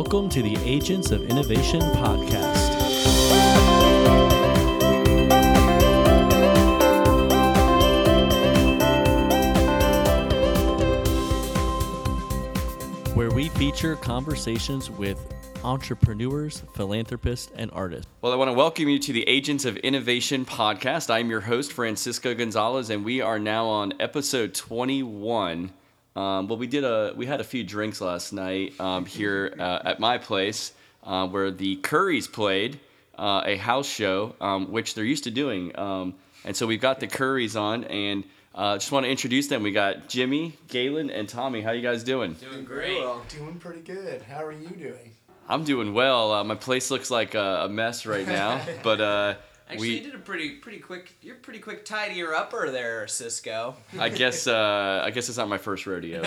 Welcome to the Agents of Innovation podcast. Where we feature conversations with entrepreneurs, philanthropists, and artists. Well, I want to welcome you to the Agents of Innovation podcast. I'm your host, Francisco Gonzalez, and we are now on episode 21. Um, well, we did a we had a few drinks last night um, here uh, at my place uh, where the Currys played uh, a house show, um, which they're used to doing. Um, and so we've got the Currys on, and uh, just want to introduce them. We got Jimmy, Galen, and Tommy. How you guys doing? Doing great. Doing pretty good. How are you doing? I'm doing well. Uh, my place looks like a, a mess right now, but uh, Actually, we. you did a pretty pretty quick. You're pretty quick tidier upper there, Cisco. I guess uh, I guess it's not my first rodeo.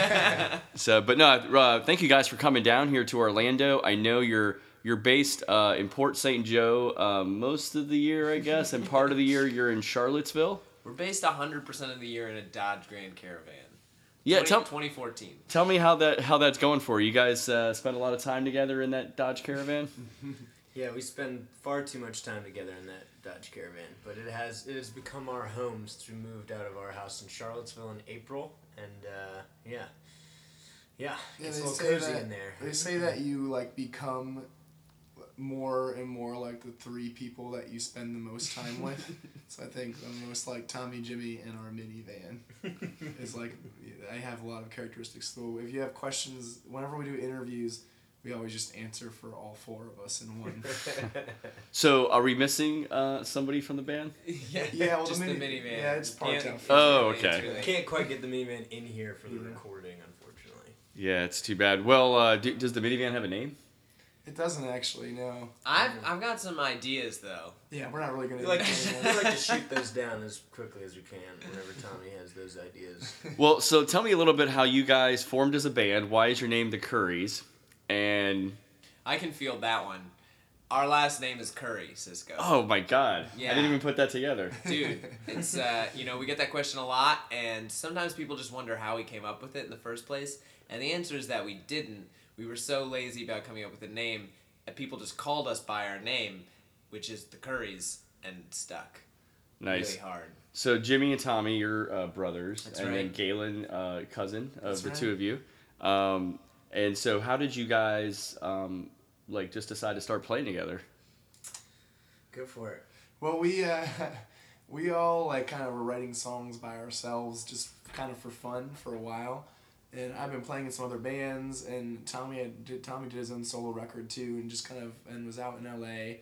so, but no, uh, thank you guys for coming down here to Orlando. I know you're you're based uh, in Port St. Joe uh, most of the year, I guess, and part of the year you're in Charlottesville. We're based 100% of the year in a Dodge Grand Caravan. Yeah, 20 tell 2014. tell me how that how that's going for you. You guys uh, spend a lot of time together in that Dodge Caravan. Yeah, we spend far too much time together in that Dodge Caravan, but it has it has become our home since we moved out of our house in Charlottesville in April, and uh, yeah, yeah, Yeah, it's they a little cozy that in there. they say that you like become more and more like the three people that you spend the most time with. so I think the most like Tommy, Jimmy, and our minivan is like I have a lot of characteristics. So if you have questions, whenever we do interviews, we always just answer for all four of us in one. So, are we missing uh, somebody from the band? yeah, Yeah, well, just the the, mini- minivan. yeah, it's parked Yeah, out. Oh, okay. really- Can't quite get the minivan in here for the Yeah. recording, unfortunately. Yeah, it's too bad. Well, uh, do, does the minivan have a name? It doesn't actually, no. I've I've got some ideas though. Yeah, we're not really gonna. We like, do to, anything we like to shoot those down as quickly as we can whenever Tommy has those ideas. Well, so tell me a little bit how you guys formed as a band. Why is your name the Currys? And I can feel that one. Our last name is Curry, Cisco. oh my God, Yeah. I didn't even put that together. Dude, it's uh, you know we get that question a lot, and sometimes people just wonder how we came up with it in the first place. And the answer is that we didn't. We were so lazy about coming up with a name, that people just called us by our name, which is the Currys, and stuck. Nice. Really hard. So Jimmy and Tommy, you're uh, brothers, That's and then. Galen, uh, cousin of That's the right. two of you. Um, and so, how did you guys um, like just decide to start playing together? Go for it. Well, we uh, we all like kind of were writing songs by ourselves, just kind of for fun for a while. And I've been playing in some other bands, and Tommy had, did Tommy did his own solo record too, and just kind of and was out in L.A.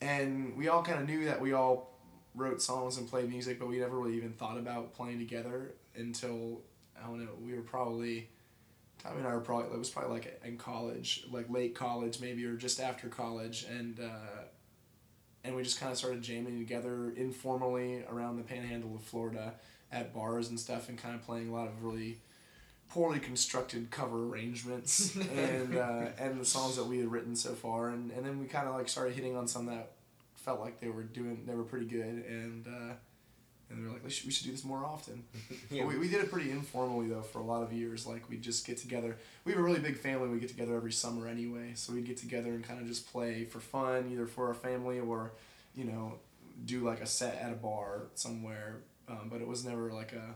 And we all kind of knew that we all wrote songs and played music, but we never really even thought about playing together until I don't know. We were probably Tommy and I were probably it was probably like in college, like late college maybe, or just after college, and. Uh, and we just kind of started jamming together informally around the panhandle of Florida at bars and stuff, and kind of playing a lot of really poorly constructed cover arrangements and uh, and the songs that we had written so far, and, and then we kind of like started hitting on some that felt like they were doing they were pretty good, and uh, and we are like we should, we should do this more often. Yeah, we, we did it pretty informally though for a lot of years. Like we'd just get together. We have a really big family. We get together every summer anyway. So we'd get together and kind of just play for fun, either for our family or, you know, do like a set at a bar somewhere. Um, but it was never like a,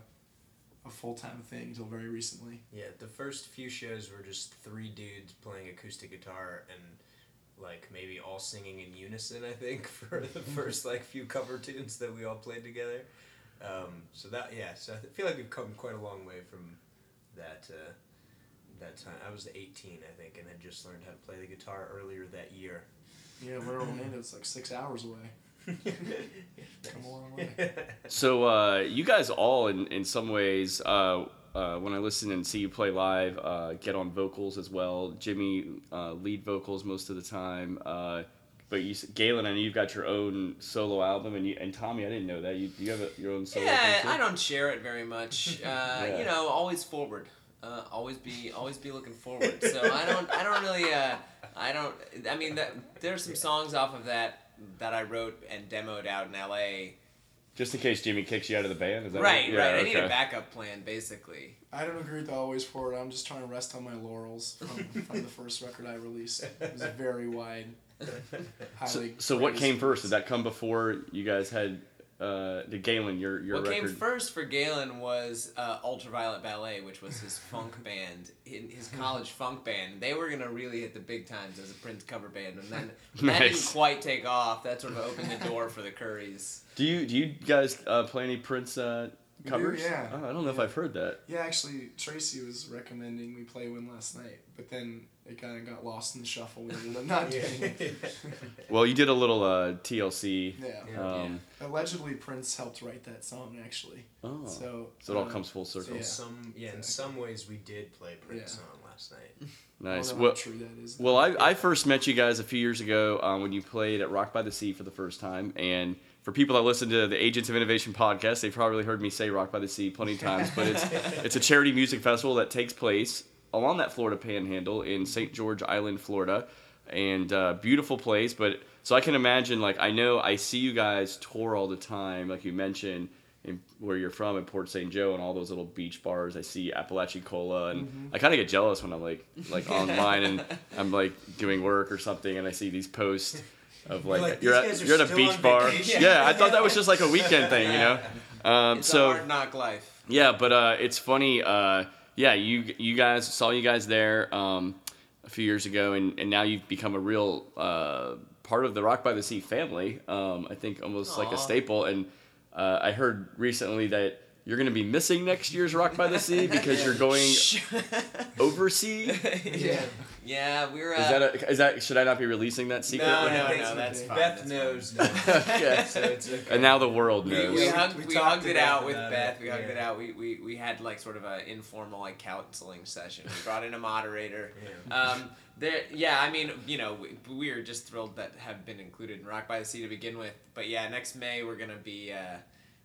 a full time thing until very recently. Yeah, the first few shows were just three dudes playing acoustic guitar and like maybe all singing in unison. I think for the first like few cover tunes that we all played together. Um, so that yeah, so I feel like we've come quite a long way from that uh, that time. I was eighteen, I think, and had just learned how to play the guitar earlier that year. Yeah, we're Orlando. It's like six hours away. Come a long way. So uh, you guys all, in in some ways, uh, uh, when I listen and see you play live, uh, get on vocals as well. Jimmy uh, lead vocals most of the time. But you, Galen, I know you've got your own solo album, and you, and Tommy, I didn't know that you you have a, your own solo. Yeah, thing too? I don't share it very much. Uh, Yeah. You know, always forward. Uh, always be always be looking forward. So I don't I don't really uh, I don't I mean that there's some songs off of that that I wrote and demoed out in L.A. Just in case Jimmy kicks you out of the band, is that Right, Yeah, right. I need a backup plan, basically. I don't agree with the always forward. I'm just trying to rest on my laurels from, from the first record I released. It was very wide, So, so what came first? Did that come before you guys had uh, the Galen? Your your what record. came first for Galen was uh, Ultraviolet Ballet, which was his funk band, in his college funk band. They were gonna really hit the big times as a Prince cover band, and then that didn't quite take off. That sort of opened the door for the Currys. Do you do you guys uh, play any Prince uh, do, covers? yeah. Oh, I don't know if I've heard that. Yeah, actually, Tracy was recommending we play one last night, but then it kind of got lost in the shuffle. We ended up not doing it. Well, you did a little uh, TLC. Yeah. Um, Allegedly, Prince helped write that song, actually. Oh, So, so it all uh, comes full circle. yeah. Some yeah, in some ways we did play Prince Yeah. song last night. I Nice. Well, true that is. well, I, I first met you guys a few years ago um, when you played at Rock by the Sea for the first time. And for people that listen to the Agents of Innovation podcast, they've probably heard me say Rock by the Sea plenty of times. But it's it's a charity music festival that takes place along that Florida Panhandle in St. George Island, Florida, and uh, beautiful place. But so I can imagine, like I know I see you guys tour all the time, like you mentioned. In, where you're from in Port St. Joe and all those little beach bars. I see Apalachicola and I kind of get jealous when I'm like like online and I'm like doing work or something and I see these posts of like, like, you're at you're at a beach bar. vacation." Yeah, I thought that was just like a weekend thing, you know. Um, so hard knock life. yeah, but uh, it's funny. Uh, yeah, you you guys saw you guys there um, a few years ago, and, and now you've become a real uh, part of the Rock by the Sea family. Um, I think almost like a staple. And uh, I heard recently that you're going to be missing next year's Rock by the Sea because you're going overseas. yeah. Yeah, we were. Uh, Is that a, is that should I not be releasing that secret? no, no, no, that's fine. Beth that's knows. fine. now. okay. so it's okay. And now the world knows. we, we- hugged, we we, talked hugged it out with Beth. it, We hugged yeah. it out. We, we, we had like sort of an informal like counseling session. We brought in a moderator. Yeah. Um, there, yeah, I mean, you know, we, we are just thrilled that have been included in Rock by the Sea to begin with. But yeah, next May we're gonna be uh,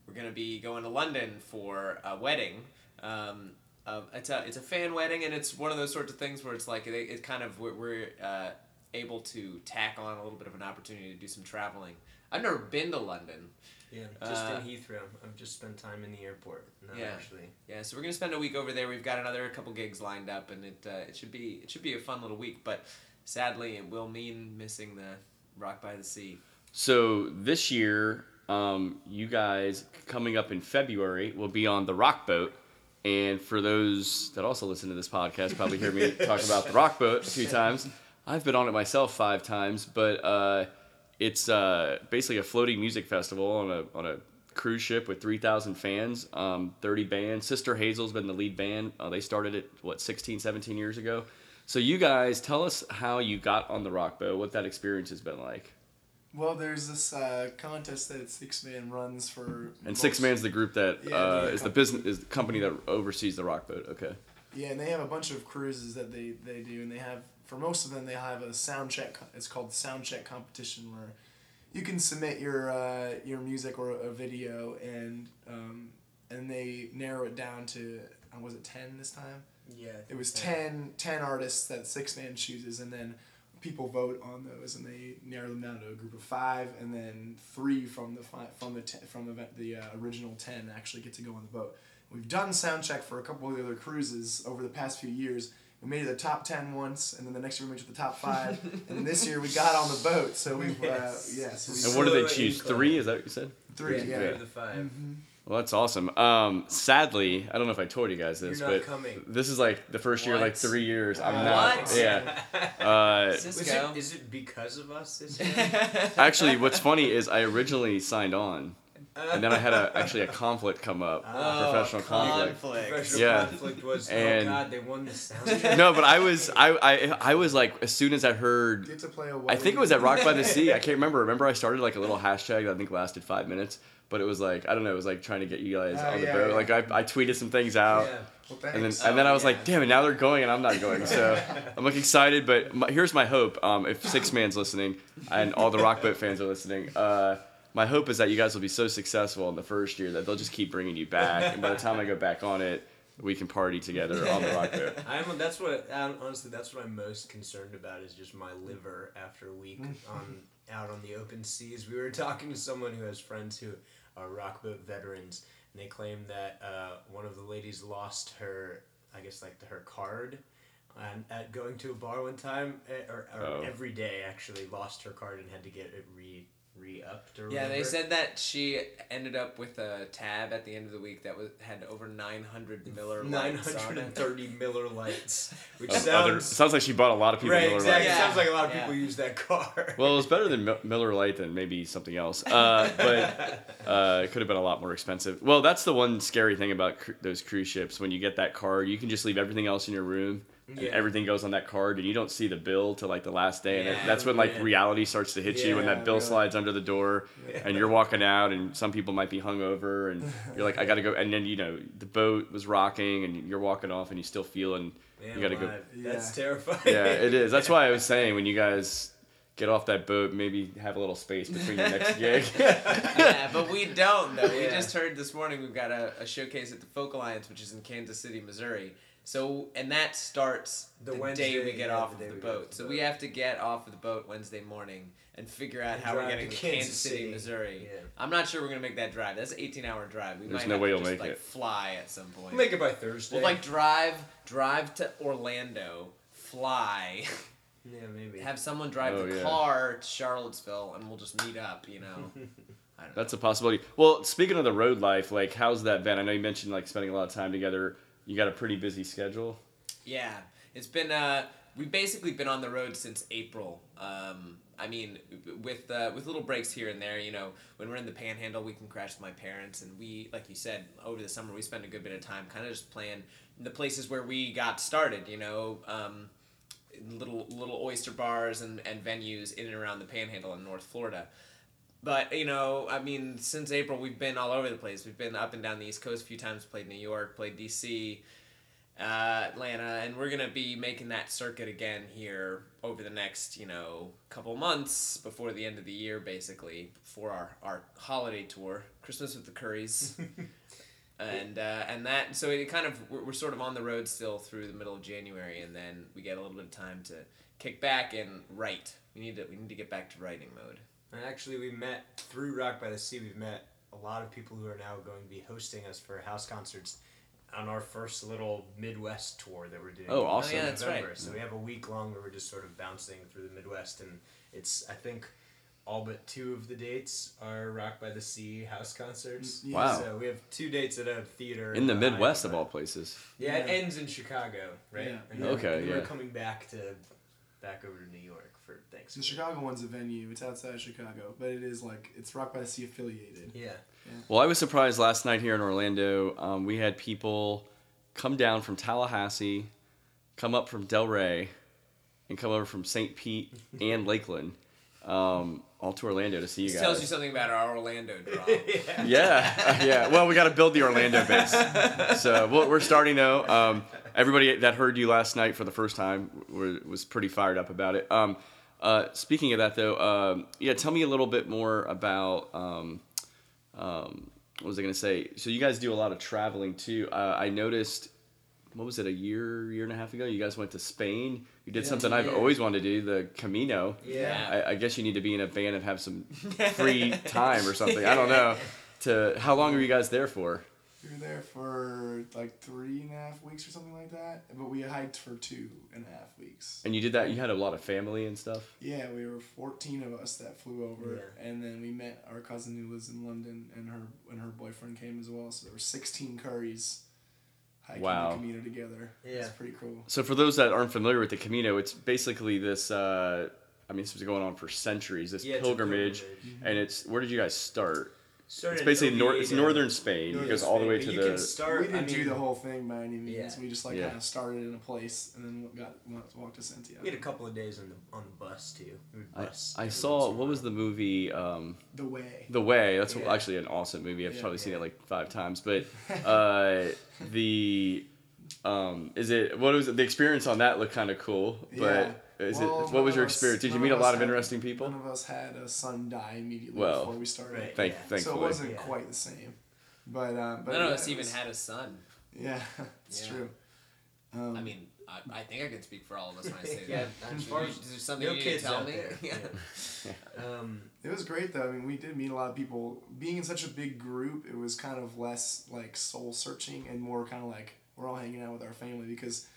we're gonna be going to London for a wedding. Um, uh, it's a it's a fan wedding, and it's one of those sorts of things where it's like it, it's kind of we're, we're uh, able to tack on a little bit of an opportunity to do some traveling. I've never been to London. Yeah, just Uh, in Heathrow. I've just spent time in the airport. Not Yeah. actually. Yeah, so we're gonna spend a week over there. We've got another couple gigs lined up, and it uh, it should be it should be a fun little week. But sadly, it will mean missing the Rock by the Sea. So this year, um, you guys coming up in February will be on the Rock Boat. And for those that also listen to this podcast, probably hear me talk about the Rock Boat a few times. I've been on it myself five times, but uh, it's uh, basically a floating music festival on a on a cruise ship with 3,000 fans, um, 30 bands. Sister Hazel's been the lead band. Uh, they started it what 16, 17 years ago. So you guys tell us how you got on the Rock Boat, what that experience has been like. Well, there's this uh, contest that Sixthman runs for. And Sixthman's the group that Yeah, uh, yeah. is the business is the company that oversees the rock boat. Okay. Yeah, and they have a bunch of cruises that they, they do, and they have for most of them they have a sound check. It's called the sound check competition where you can submit your uh, your music or a video, and um, and they narrow it down to uh, was it ten this time? Yeah. It was so. 10, 10 artists that Sixthman chooses, and then people vote on those, and they narrow them down to a group of five, and then three from the fi- from the ten, from the the uh, original ten actually get to go on the boat. We've done sound check for a couple of the other cruises over the past few years. We made it the top ten once, and then the next year we made it to the top five, and then this year we got on the boat. So we've uh, Yes. yeah, so we And what do they choose? Three? Is that what you said? three Yeah, yeah. three of the 5 Well, that's awesome. Um, sadly, I don't know if I told you guys this, You're not but coming. this is like the first year, in like three years. I'm Uh, not. What? Yeah. Uh, Was Cisco. it, is it because of us this year? actually, what's funny is I originally signed on, and then I had a actually a conflict come up, Oh, professional conflict. Professional Yeah. conflict was, And- oh god, they won the sound. No, but I was I, I I was like as soon as I heard Get to play a I think it was at Rock by the Sea. I can't remember. Remember, I started like a little hashtag that I think lasted five minutes, but it was like I don't know. It was like trying to get you guys Oh, on the yeah, boat. yeah. Like I, I tweeted some things out, Yeah. Well, and then thanks. and then I was like, damn it, now they're going and I'm not going. So I'm like excited, but my, here's my hope. Um, if Sixthman's listening and all the Rock Boat fans are listening, uh, my hope is that you guys will be so successful in the first year that they'll just keep bringing you back, and by the time I go back on it, we can party together on the Rock Boat. I'm, that's what um, honestly that's what I'm most concerned about is just my liver after a week on out on the open seas. We were talking to someone who has friends who are rock boat veterans, and they claim that uh, one of the ladies lost her, I guess like her card, and at going to a bar one time, eh, or, or Oh. every day actually lost her card and had to get it re re upped or Yeah, they said that she ended up with a tab at the end of the week that was had over 900 Miller 930 lights on hundred and it. thirty Miller lights, which Other- sounds sounds like she bought a lot of people right. Miller Exactly. Lights. Yeah. Sounds like a lot of Yeah. people use that car. Well, it was better than Miller light than maybe something else, uh, but uh, it could have been a lot more expensive. Well, that's the one scary thing about cru- those cruise ships. When you get that car you can just leave everything else in your room, and Yeah. everything goes on that card, and you don't see the bill till like the last day. And Yeah, that- that's when like man. reality starts to hit you when that bill really. slides under the door, and you're walking out, and some people might be hungover, and you're like, I gotta go. And then you know the boat was rocking, and you're walking off, and you still feel and Man you gotta go. alive. Yeah. That's terrifying. Yeah, it is. That's why I was saying when you guys get off that boat, maybe have a little space between your next gig. yeah, but we don't though. We Yeah. just heard this morning we've got a, a showcase at the Folk Alliance, which is in Kansas City, Missouri. So and that starts The the, day Wednesday, we get yeah, off the of the we get boat. the So boat. we have to get off of the boat Wednesday morning and figure out And how we're drive getting to to Kansas Kansas City, City. Missouri. Yeah. I'm not sure we're gonna make that drive. That's an 18 hour drive. We There's might no have way to you'll just make like it. fly at some point. We'll make it by Thursday. We'll like drive drive to Orlando, fly, yeah, maybe. have someone drive Oh, the yeah. car to Charlottesville, and we'll just meet up. You know. I don't That's a possibility. Well, speaking of the road life, like how's that been? I know you mentioned like spending a lot of time together. You got a pretty busy schedule. Yeah, it's been uh, we've basically been on the road since April. Um, I mean, with uh, with little breaks here and there. You know, when we're in the Panhandle, we can crash with my parents, and we, like you said, over the summer we spend a good bit of time kind of just playing the places where we got started. You know. Um, little little oyster bars and, and venues in and around the panhandle in North Florida. But you know, I mean, since April we've been all over the place. We've been up and down the East Coast a few times. Played New York, played DC, uh, Atlanta, and we're gonna be making that circuit again here over the next you know couple months before the end of the year, basically for our our holiday tour, Christmas with the Currys. And uh, and that so it kind of we're, we're sort of on the road still through the middle of January, and then we get a little bit of time to kick back and write. We need to we need to get back to writing mode. And actually, we met through Rock by the Sea. We've met a lot of people who are now going to be hosting us for house concerts on our first little Midwest tour that we're doing. Oh, in awesome. Oh, yeah, that's November. right. So we have a week long where we're just sort of bouncing through the Midwest, and it's I think all but two of the dates are Rock by the Sea house concerts. Mm, yeah. Wow. So we have two dates at a theater In the Ohio, Midwest of all places. Yeah, it ends in Chicago, right? Yeah. And then- Okay, yeah. We're coming back to back over to New York for things. The Chicago one's a venue. It's outside of Chicago, but it is like it's Rock by the Sea affiliated. Yeah. Well, I was surprised last night here in Orlando. Um, we had people come down from Tallahassee, come up from Delray, and come over from St. Pete and Lakeland, um, all to Orlando to see you This guys. tells you something about our Orlando draw. Yeah, yeah. Well, we got to build the Orlando base. So we're we're starting though. Um, everybody that heard you last night for the first time were, was pretty fired up about it. Um, uh, speaking of that though, um, yeah, tell me a little bit more about. Um, um, what was I going to say? So you guys do a lot of traveling too. Uh, I noticed. What was it? A year, year and a half ago, you guys went to Spain. You did Yeah, something I've always wanted to do, the Camino. Yeah. I, I guess you need to be in a band and have some free time or something. I don't know. To how long were you guys there for? We were there for like three and a half weeks or something like that, but we hiked for two and a half weeks. And you did that. You had a lot of family and stuff. Yeah, we were fourteen of us that flew over, Yeah. and then we met our cousin who lives in London, and her and her boyfriend came as well. So there were sixteen curries hiking Wow. the Camino together. It's Yeah. pretty cool. So for those that aren't familiar with the Camino, it's basically this. Uh, I mean, this was going on for centuries. This Yeah, it's a pilgrimage, pilgrimage. and it's where did you guys start? Started It's basically nor- it's northern Spain. it goes all the way Spain, to you the. can start. we didn't I mean, do the whole thing by any means. Yeah. We just like Yeah. kind of started in a place and then got went, walked to Santiago. We had a couple of days on the on the bus too. We would I, bus I saw once in a what was the movie um, the way. The Way. That's Yeah. actually an awesome movie. I've Yeah. probably seen it like five times. But uh, the um, is it what was it? The experience on that looked kind of cool. But is Well, it what was your experience? Did you meet a lot us of had- interesting people? None of us had a son die immediately Well, before we started. right. Thank, Yeah. So it thankfully. So it wasn't Yeah. quite the same. But, uh, but None of yeah, us even was- had a son. Yeah, it's Yeah. true. Um, I mean, I, I think I can speak for all of us when I say Yeah, that. as far as- is there something no you need kids tell me? there. yeah. Um, It was great though. I mean, we did meet a lot of people. Being in such a big group, it was kind of less like soul searching and more kind of like we're all hanging out with our family because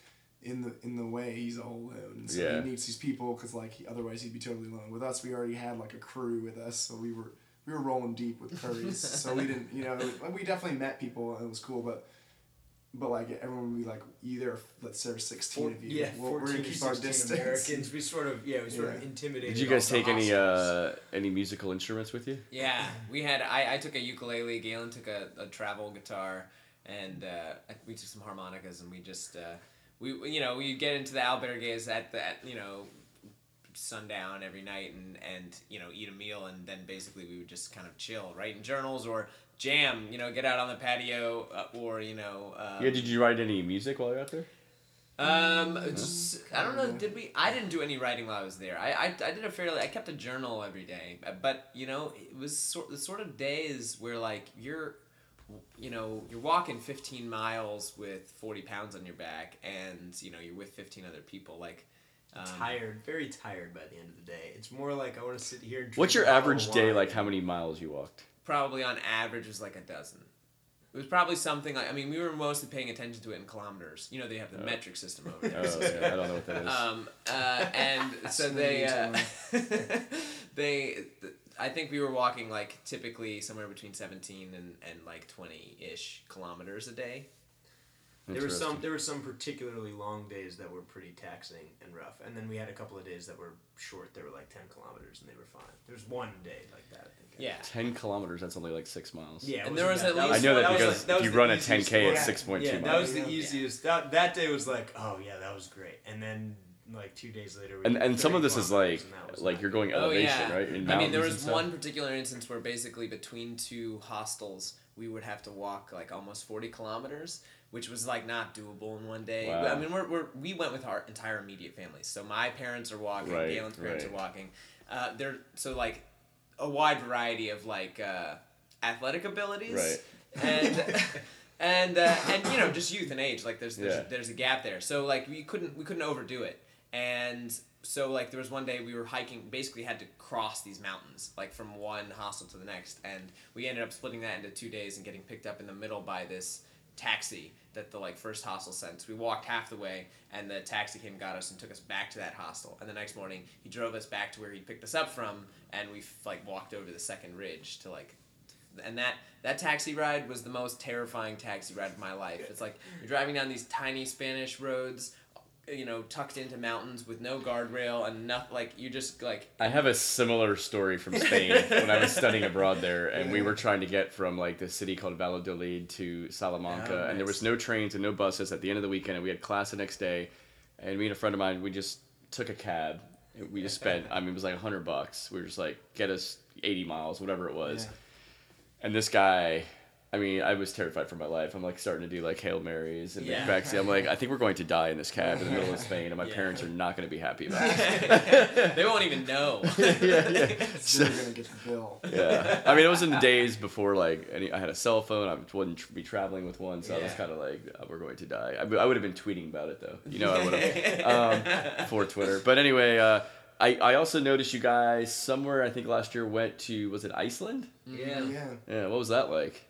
in the in the way he's all alone. And so Yeah. he needs these people because like he, otherwise he'd be totally alone. With us, we already had like a crew with us, so we were we were rolling deep with curries. so we didn't, you know, we definitely met people and it was cool, but. But like everyone would be like, either let's say there's sixteen four, of you. yeah, we're, we're 14, gonna keep our distance. Americans. We sort of yeah, we sort of intimidated. Did you guys take any uh, any musical instruments with you? Yeah, we had. I, I took a ukulele. Galen took a, a travel guitar, and uh, we took some harmonicas, and we just uh, we we- you know we get into the albergues at the at, you know sundown every night and and you know eat a meal and then basically we would just kind of chill write in journals or jam you know get out on the patio uh, or you know um, yeah. Did you write any music while you were out there? um, it's, I don't know. Did we? I didn't do any writing while I was there. I, I, I did a fairly. I kept a journal every day, but you know, it was sort the sort of days where like you're, you know, you're walking fifteen miles with forty pounds on your back, and you know you're with fifteen other people. Like, um, tired, very tired by the end of the day. It's more like I want to sit here. And drink What's your average day? Like how many miles you walked? Probably on average was like a dozen. It was probably something like I mean we were mostly paying attention to it in kilometers. You know they have the Oh. metric system over there. Oh, yeah, I don't know what that is. Um, uh, and so they, uh, they, th- I think we were walking like typically somewhere between seventeen and, and like twenty ish kilometers a day. There were some there were some particularly long days that were pretty taxing and rough, and then we had a couple of days that were short. They were like ten kilometers, and they were fine. There was one day like that. I think. Yeah. Ten kilometers. That's only like six miles. Yeah, And there was bad. at That least- I know that, was because like- that if you run a 10K, it's one. six point Yeah, two that was the Yeah. easiest. That that day was like, oh yeah, that was great. And then like two days later, And and some of this is like kilometers, and that was like you're good. going Oh elevation, yeah. right? In I mean, there was one particular instance where basically between two hostels we would have to walk like almost forty kilometers, which was like not doable in one day. Wow. I mean, we're, we're we went with our entire immediate family, So my parents are walking, Right, Galen's parents right. are walking. Uh, they're so like a wide variety of like uh, athletic abilities, Right. and. And uh, and you know just youth and age like there's there's, Yeah. there's a gap there so like we couldn't we couldn't overdo it and so like there was one day we were hiking basically had to cross these mountains like from one hostel to the next. And we ended up splitting that into two days and getting picked up in the middle by this taxi that the like first hostel sent. So we walked half the way and the taxi came got us and took us back to that hostel. And the next morning he drove us back to where he picked us up from and we like walked over the second ridge to like and that that taxi ride was the most terrifying taxi ride of my life. It's like you're driving down these tiny Spanish roads, you know, tucked into mountains with no guardrail and nothing. Like you just like I have a similar story from Spain when I was studying abroad there, and we were trying to get from like the city called Valladolid to Salamanca, Oh, and there was no trains and no buses at the end of the weekend, and we had class the next day, and me and a friend of mine, we just took a cab. We just spent, I mean, it was like a hundred bucks. We were just like, get us eighty miles, whatever it was. Yeah. And this guy, I mean, I was terrified for my life. I'm like starting to do like Hail Marys and Yeah. backseat. I'm like, I think we're going to die in this cab in the middle of Spain, and my Yeah. parents are not going to be happy about it. they won't even know. yeah, yeah. They're gonna get the bill. Yeah, I mean, it was in the days before like any, I had a cell phone. I wouldn't tr- be traveling with one, so I was kind of like, uh, "We're going to die." I, I would have been tweeting about it though. You know, I would have um, for Twitter. But anyway, uh, I I also noticed you guys somewhere. I think last year went to was it Iceland? Yeah. Yeah. Yeah, what was that like?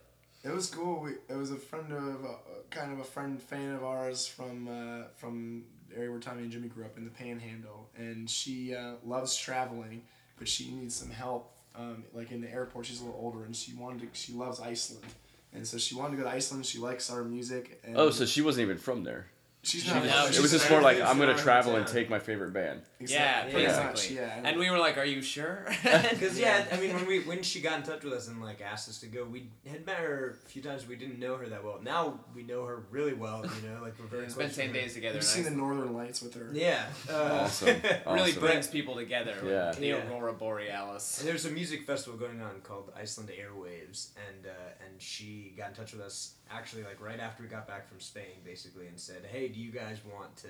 It was cool. We, it was a friend of, uh, kind of a friend fan of ours from uh, from the area where Tommy and Jimmy grew up in the Panhandle, and she uh, loves traveling, but she needs some help. Um, like in the airport, she's a little older, and she wanted to, she loves Iceland, and so she wanted to go to Iceland. She likes our music. And Oh, so she wasn't even from there. She's not. just- No, it was just an more like I'm gonna from travel and take my favorite band. yeah, Exactly. basically. Pretty yeah. And we were like, "Are you sure?" Because yeah, I mean, when we when she got in touch with us and like asked us to go, we had met her a few times. We didn't know her that well. Now we know her really well. You know, like we're very Spent close ten with her. days together. You've seen the Northern Lights with her. Yeah. Uh, Awesome. really Awesome. brings people together. Yeah. The Yeah. aurora borealis. And there's a music festival going on called Iceland Airwaves, and uh, and she got in touch with us actually like right after we got back from Spain, basically, and said, "Hey, do you guys want to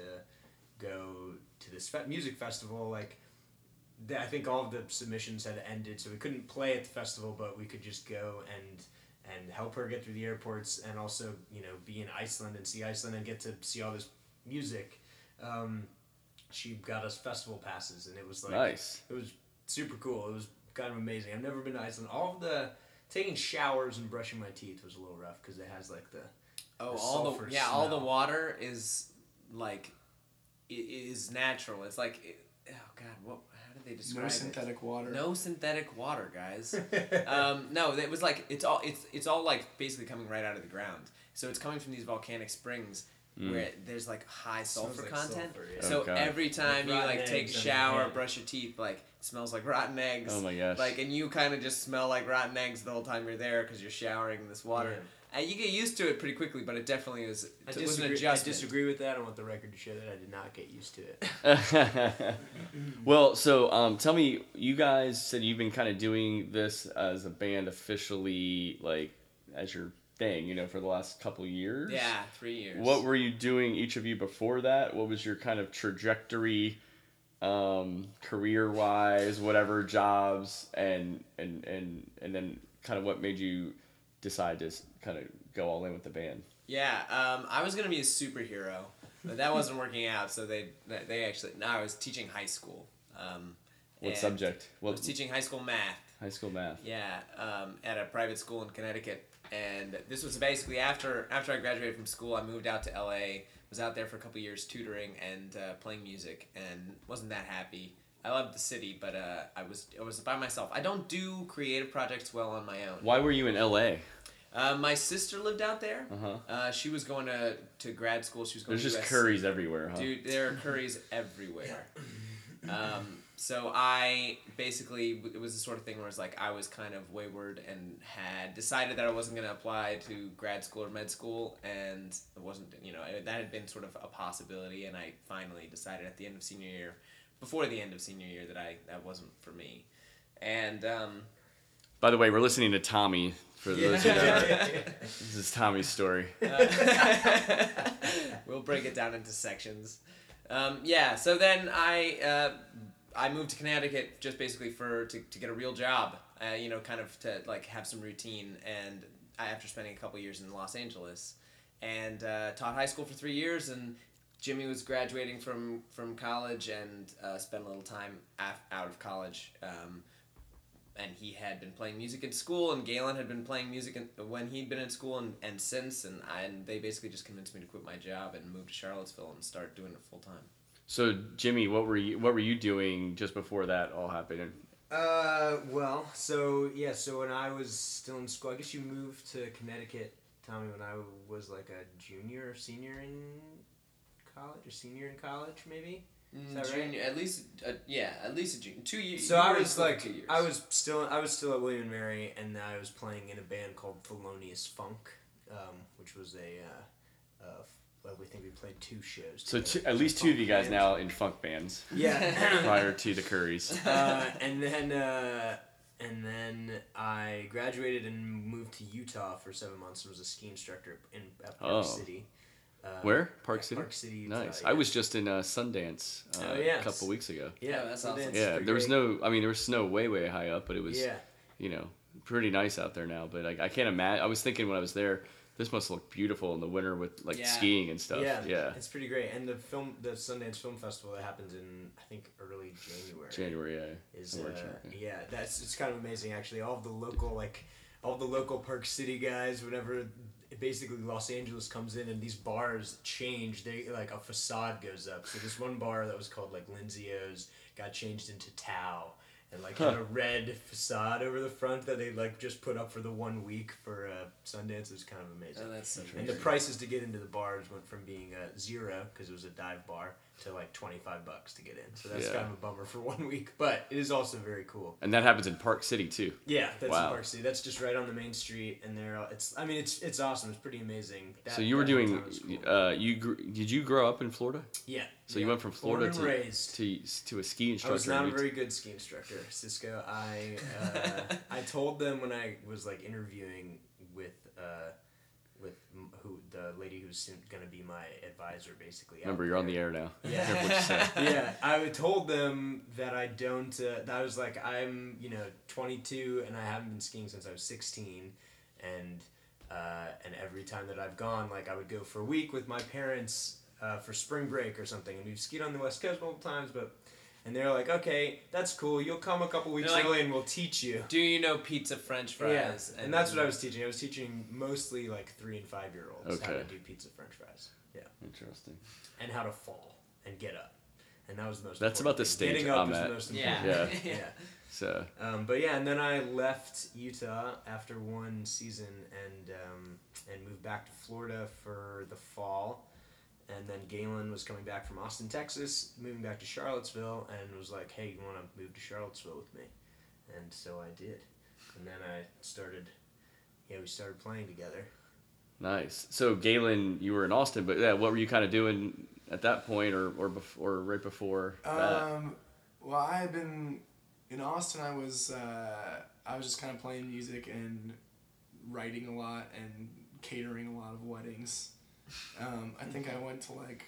go to this fe- music festival?" Like, th- I think all of the submissions had ended, so we couldn't play at the festival, but we could just go and and help her get through the airports, and also you know be in Iceland and see Iceland and get to see all this music, um, she got us festival passes, and it was like Nice. it was super cool. It was kind of amazing. I've never been to Iceland. All of the taking showers and brushing my teeth was a little rough because it has like the Oh, The all the yeah, all the water is like it is natural. It's like it, oh god, what? How did they describe No it? synthetic water. No synthetic water, guys. um, no, it was like it's all it's it's all like basically coming right out of the ground. So it's coming from these volcanic springs where there's like high sulfur like content. sulfur, yeah. So Oh, God. every time you like take a eggs on your shower, brush your teeth, like it smells like rotten eggs. Oh my gosh. Like and you kind of just smell like rotten eggs the whole time you're there because you're showering in this water. And you get used to it pretty quickly, but it definitely was. I it was an disagree, I disagree with that. I want the record to show that I did not get used to it. well, so um, tell me, you guys said you've been kind of doing this as a band officially, like as your thing, you know, for the last couple years. Yeah, three years. What were you doing, each of you, before that? What was your kind of trajectory, um, career wise, whatever jobs, and and and and then kind of what made you decide to kind of go all in with the band? Yeah, um, I was gonna be a superhero, but that wasn't working out. So they they actually no, I was teaching high school. Um, What subject? I What was teaching high school math. high school math? Yeah, um, at a private school in Connecticut, and this was basically after after I graduated from school. I moved out to LA. Was out there for a couple years tutoring and uh, playing music, and wasn't that happy. I loved the city, but uh, I was I was by myself. I don't do creative projects well on my own. Why were you in L.A.? Uh, my sister lived out there. Uh-huh. Uh, she was going to, to grad school. She was going There's to just USC. curries everywhere, huh? Dude, there are curries everywhere. Um, so I basically it was the sort of thing where it's like I was kind of wayward and had decided that I wasn't going to apply to grad school or med school, and it wasn't you know that had been sort of a possibility, and I finally decided at the end of senior year, before the end of senior year, that I that wasn't for me, and um, By the way, we're listening to Tommy. For those who know, this is Tommy's story. we'll break it down into sections. Um, yeah, so then I uh, I moved to Connecticut just basically for to, to get a real job, uh, you know, kind of to like have some routine. And after spending a couple years in Los Angeles, and uh, taught high school for three years, and Jimmy was graduating from from college and uh, spent a little time af- out of college. Um, and he had been playing music in school, and Galen had been playing music in, when he'd been in school and, and since, and I, and they basically just convinced me to quit my job and move to Charlottesville and start doing it full time. So, Jimmy, what were you what were you doing just before that all happened? Uh, well, so yeah, so when I was still in school, I guess you moved to Connecticut, Tommy, when I was like a junior or senior in college, or senior in college, maybe. Is that right? Junior, at least, uh, yeah, at least a junior, two years. So I was like, I was still, I was still at William and Mary, and I was playing in a band called Thelonious Funk, um, which was a, uh, uh, well, we think we played two shows. So, together. two, at least two of you guys Funk now in funk bands. Yeah. prior to the Currys. uh, and then uh, and then I graduated and moved to Utah for seven months and was a ski instructor in at Park Oh. City. Uh, Where? Park City? Park City. Utah, Nice. yeah. I was just in uh, Sundance uh, Oh, a couple weeks ago. Yeah, that's so awesome. that's Yeah, pretty there was no. I mean, there was snow way, way high up, but it was, Yeah. you know, pretty nice out there now. But I, I can't imagine. I was thinking when I was there, this must look beautiful in the winter with like Yeah. skiing and stuff. Yeah, Yeah. it's pretty great. And the film, the Sundance Film Festival that happens in I think early January. January, yeah. is uh, yeah that's it's kind of amazing actually all of the local like all the local park city guys whenever basically los angeles comes in and these bars change they like a facade goes up so this one bar that was called like lindsay's got changed into tao and like had Huh. a red facade over the front that they like just put up for the one week for uh, sundance. It was kind of amazing. Oh, that's so and the prices to get into the bars went from being uh, zero because it was a dive bar to like 25 bucks to get in. So that's Yeah. kind of a bummer for one week, but it is also very cool. And that happens in Park City too. Yeah, that's Wow. in Park City. That's just right on the main street, and there. It's. I mean, it's it's awesome. It's pretty amazing. That- so you were doing. cool. Uh, you gr- did you grow up in Florida? yeah. So yeah. you went from Florida to, raised. to to a ski instructor. I was not a very good ski instructor, Cisco. I uh, I told them when I was like interviewing with uh, with m- who the lady who's soon gonna be my advisor, basically. Remember, you're on the air now. Yeah. Careful what you say. yeah, I told them that I don't. Uh, that I was like, I'm, you know, 22 and I haven't been skiing since I was 16, and uh, and every time that I've gone, like I would go for a week with my parents uh, for spring break or something, and we've skied on the west coast multiple times, but. And they're like, okay, that's cool. You'll come a couple weeks They're like, early and we'll teach you. Do you know pizza French fries? Yeah, and that's what I was teaching. I was teaching mostly like three and five year olds how to do pizza French fries. Yeah, Interesting. and how to fall and get up, and that was the most. That's about the thing. stage Getting up I'm is at. the most Yeah. Yeah. yeah. So Um, but yeah, and then I left Utah after one season and um, and moved back to Florida for the fall. And then Galen was coming back from Austin, Texas, moving back to Charlottesville, and was like, "Hey, you want to move to Charlottesville with me?" And so I did. And then I started. Yeah, we started playing together. nice. So Galen, you were in Austin, but yeah, what were you kind of doing at that point, or or before, or right before that? Um, well, I had been in Austin. I was uh, I was just kind of playing music and writing a lot and catering a lot of weddings. Um, I think I went to like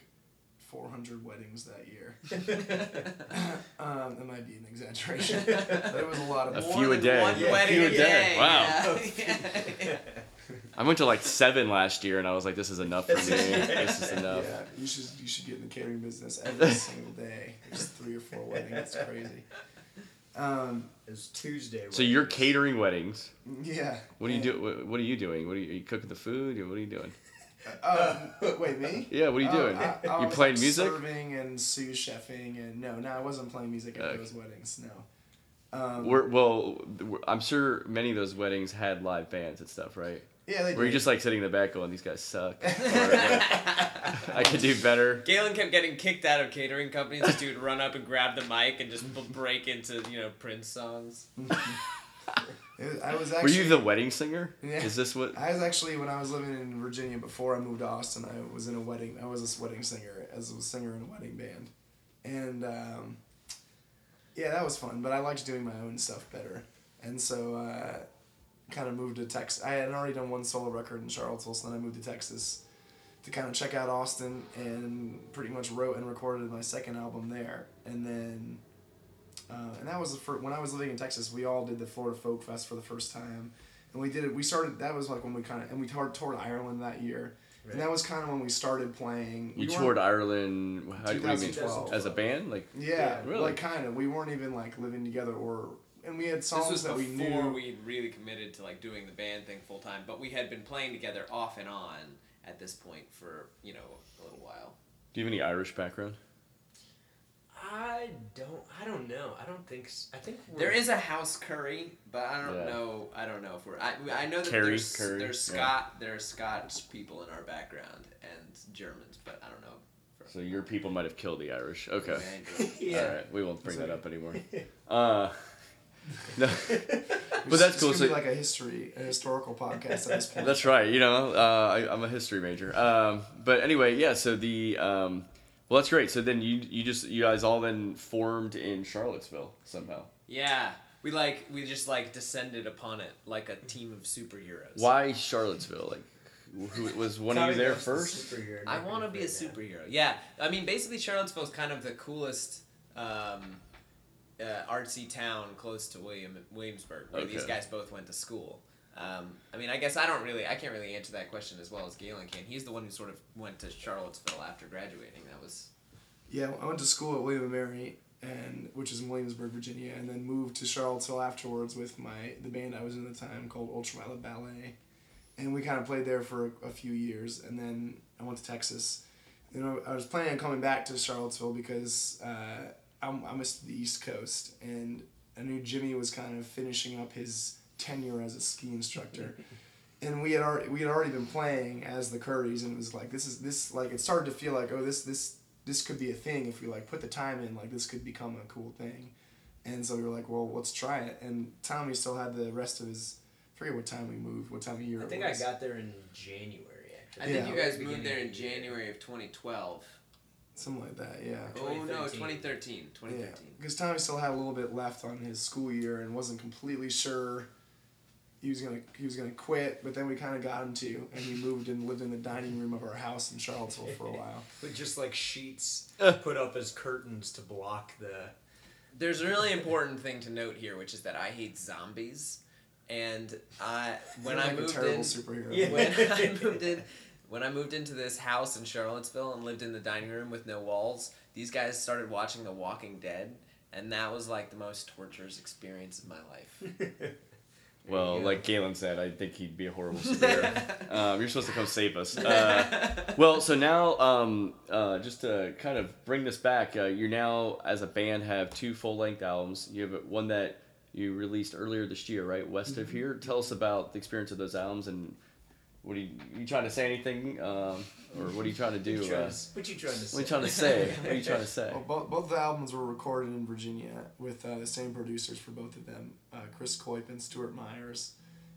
400 weddings that year. um, that might be an exaggeration, but it was a lot of. A few a day. One Yeah, wedding few a a day. day. Wow. Yeah. Yeah. I went to like seven last year, and I was like, "This is enough for me. this is enough." Yeah, you should you should get in the catering business every single day. There's three or four weddings. It's crazy. Um, It was Tuesday. So you're catering weddings. yeah. What are you and- do? What, what are you doing? What are you, are you cooking the food? What are you doing? Um, wait, me? Yeah, what are you doing? I, I you was, playing like, music? Serving and sous chefing and no, no, I wasn't playing music at Okay. those weddings. No. Um, We're, well, we're- I'm sure many of those weddings had live bands and stuff, right? yeah, they Were you did. just like sitting in the back going, "These guys suck"? Or, like, I could do better. Galen kept getting kicked out of catering companies. This dude would run up and grab the mic and just b- break into you know Prince songs. I was Were you the wedding singer? Yeah. Is this what? I was actually when I was living in Virginia before I moved to Austin. I was in a wedding. I was a wedding singer as a singer in a wedding band, and um, yeah, that was fun. But I liked doing my own stuff better, and so uh, kind of moved to Texas. I had already done one solo record in Charlottesville, so then I moved to Texas to kind of check out Austin, and pretty much wrote and recorded my second album there, and then. Uh, and that was the first, when I was living in Texas. We all did the Florida Folk Fest for the first time, and we did it. We started. That was like when we kind of and we toured, toured Ireland that year, and that was kind of when we started playing. You we toured Ireland. How do you mean? 2012. As a band, like Yeah, Really? like kind of. We weren't even like living together, or and we had This songs was that we knew. before we really committed to like doing the band thing full time, but we had been playing together off and on at this point for you know a little while. do you have any Irish background? I don't. I don't know. I don't think. s- I think we're, There is a house curry, but I don't Yeah. know. I don't know if we're. I, I know that Curry, there's curry, there's yeah. Scot there's Scotch people in our background and Germans, but I don't know. So your people might have killed the Irish. Okay. Yeah. All right. We won't bring that up anymore. Uh, no. but It's- that's it's cool. gonna So be like a history, a historical podcast at this point. That's right. You know, uh, I, I'm a history major. Um, but anyway, yeah. So the um, well, that's great. So then you you just you guys all then formed in Charlottesville somehow. Yeah, we like we just like descended upon it like a team of superheroes. Why Charlottesville? Like, who was one of you there loves the first? superhero, I want to be a fit superhero. Yeah, I mean, basically, Charlottesville's kind of the coolest um, uh, artsy town close to William Williamsburg, where these guys both went to school. Um, I mean, I guess I don't really, I can't really answer that question as well as Galen can. He's the one who sort of went to Charlottesville after graduating. That was Yeah, I went to school at William and Mary, and which is in Williamsburg, Virginia, and then moved to Charlottesville afterwards with my the band I was in at the time called Ultraviolet Ballet, and we kind of played there for a, a few years, and then I went to Texas. You know, I was planning on coming back to Charlottesville because uh, I'm I missed the East Coast, and I knew Jimmy was kind of finishing up his tenure as a ski instructor. and we had already we had already been playing as the Currys, and it was like this is this like it started to feel like oh this this this could be a thing if we like put the time in like this could become a cool thing, and so we were like well let's try it, and Tommy still had the rest of his I forget what time we moved what time of year I it think I got there in January. Actually. I think you guys Beginning moved there in of the year. January of 2012. something like that yeah. Oh, oh no, 2013. 2013. Yeah, 2013. because Tommy still had a little bit left on his school year and wasn't completely sure he was gonna he was gonna quit, but then we kind of got him to, and he moved and lived in the dining room of our house in Charlottesville for a while. With just like sheets put up as curtains to block the. There's a really important thing to note here, which is that I hate zombies, and I when You're I like a moved terrible in, superhero. Yeah. when I moved in, when I moved into this house in Charlottesville and lived in the dining room with no walls, these guys started watching The Walking Dead, and that was like the most torturous experience of my life. Well, you like Galen said, I think he'd be a horrible superhero. um, you're supposed to come save us. Uh, well, so now, um, uh, just to kind of bring this back, uh, you're now, as a band, have two full length albums. You have one that you released earlier this year, right? West of Here. Tell us about the experience of those albums and what are you, you trying to say anything? Um, or what are you trying to do? What you trying Uh, to, what you trying to say? what are you trying to say? What are you trying to say? Well, both, both the albums were recorded in Virginia with uh, the same producers for both of them, uh, Chris Coip and Stuart Myers.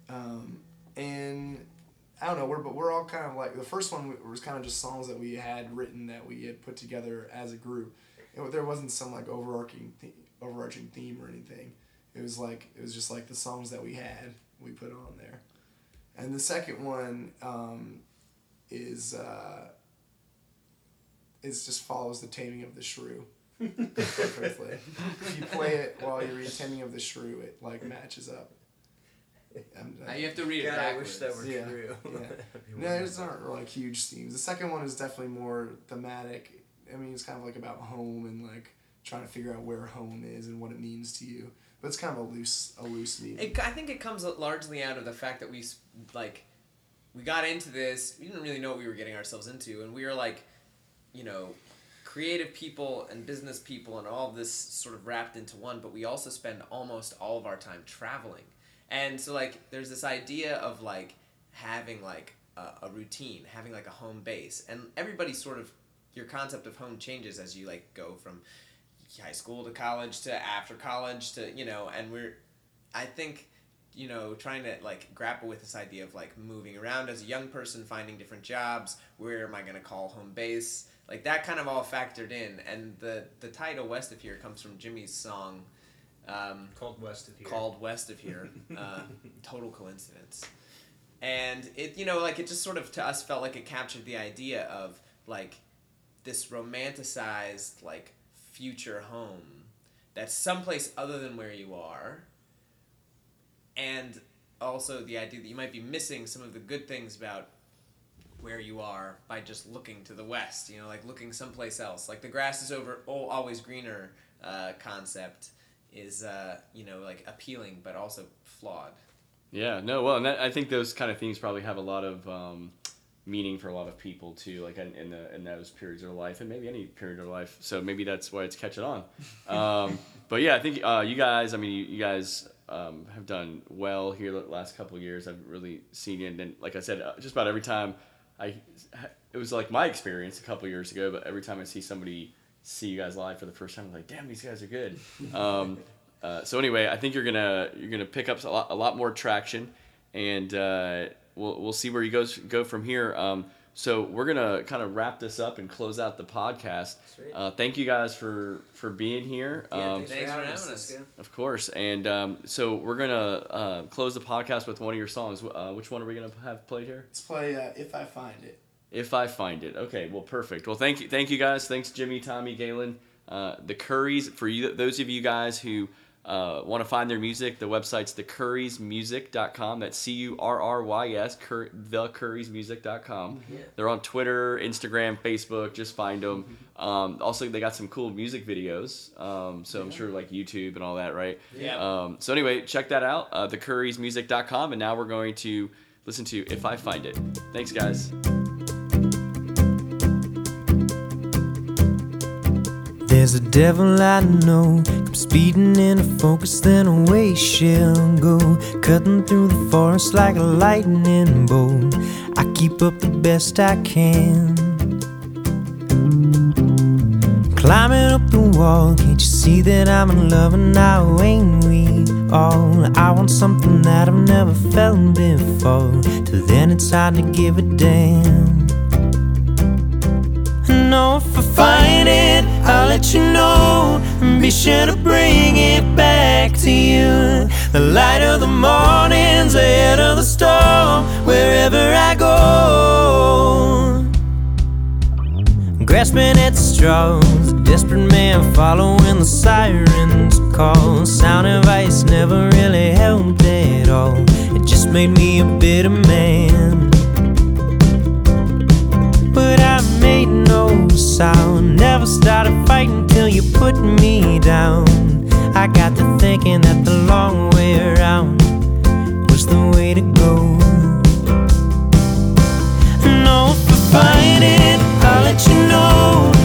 Um, and I don't know, we're but we're all kind of like the first one was kind of just songs that we had written that we had put together as a group. It, there wasn't some like overarching the- overarching theme or anything. It was like it was just like the songs that we had we put on there. And the second one um, is uh, is just follows the taming of the shrew perfectly. if you play it while you're reading Taming of the Shrew, it like matches up. And, uh, Now you have to read it God, I wish that were Yeah, true. yeah. That'd be no, wonderful. it's not like huge themes. The second one is definitely more thematic. I mean, it's kind of like about home and like trying to figure out where home is and what it means to you. But it's kind of a loose, a loose meaning. It, I think it comes largely out of the fact that we like we got into this. We didn't really know what we were getting ourselves into, and we were like, you know, creative people and business people, and all this sort of wrapped into one. But we also spend almost all of our time traveling, and so like there's this idea of like having like a, a routine, having like a home base, and everybody sort of your concept of home changes as you like go from high school to college to after college to you know and we're i think you know trying to like grapple with this idea of like moving around as a young person finding different jobs where am i going to call home base like that kind of all factored in and the the title west of here comes from jimmy's song um, Called West of Here. called West of Here. Uh, total coincidence. And it, you know, like it just sort of to us felt like it captured the idea of like this romanticized like future home that's someplace other than where you are. And also the idea that you might be missing some of the good things about where you are by just looking to the west, you know, like looking someplace else. Like the grass is over oh, always greener uh, concept is uh, you know like appealing but also flawed. Yeah, no, well, and that, I think those kind of things probably have a lot of um, meaning for a lot of people too, like in, in the in those periods of life, and maybe any period of life. So maybe that's why it's catching on. Um, but yeah, I think uh, you guys, I mean, you, you guys um, have done well here the last couple of years. I've really seen it, and then, like I said, uh, just about every time I, it was like my experience a couple of years ago, but every time I see somebody see you guys live for the first time, I'm like, damn, these guys are good. Um, uh, so anyway, I think you're gonna you're gonna pick up a lot, a lot more traction, and uh, we'll we'll see where you goes go from here. Um, so we're gonna kind of wrap this up and close out the podcast. Uh, thank you guys for for being here. Yeah, um, Thanks for having us. Cisco. of course, and um, so we're gonna uh, close the podcast with one of your songs. Uh, which one are we gonna have played here? Let's play uh, If I Find It. If I find it. Okay, well, perfect. Well, thank you, thank you guys. Thanks, Jimmy, Tommy, Galen, uh, the Currys. For you, those of you guys who uh, want to find their music, the website's thecurrysmusic.com. That's C U R R Y S, Cur- thecurrysmusic.com. They're on Twitter, Instagram, Facebook. Just find them. Um, also, they got some cool music videos. Um, so I'm sure like YouTube and all that, right? Yeah. Um, so anyway, check that out, uh, thecurrysmusic.com. And now we're going to listen to If I Find It. Thanks, guys. There's a devil I know, come speeding in a focus, then away she'll go, cutting through the forest like a lightning bolt. I keep up the best I can, climbing up the wall. Can't you see that I'm in love and now ain't we all? I want something that I've never felt before. Till then, it's hard to give a damn. Know if I find it, I'll let you know. And be sure to bring it back to you. The light of the morning's ahead of the storm, wherever I go. Grasping at straws, desperate man following the sirens call. Sound of ice never really helped at all. It just made me a bitter man. close. I never started fighting till you put me down. I got to thinking that the long way around was the way to go. No, for fighting, I'll let you know.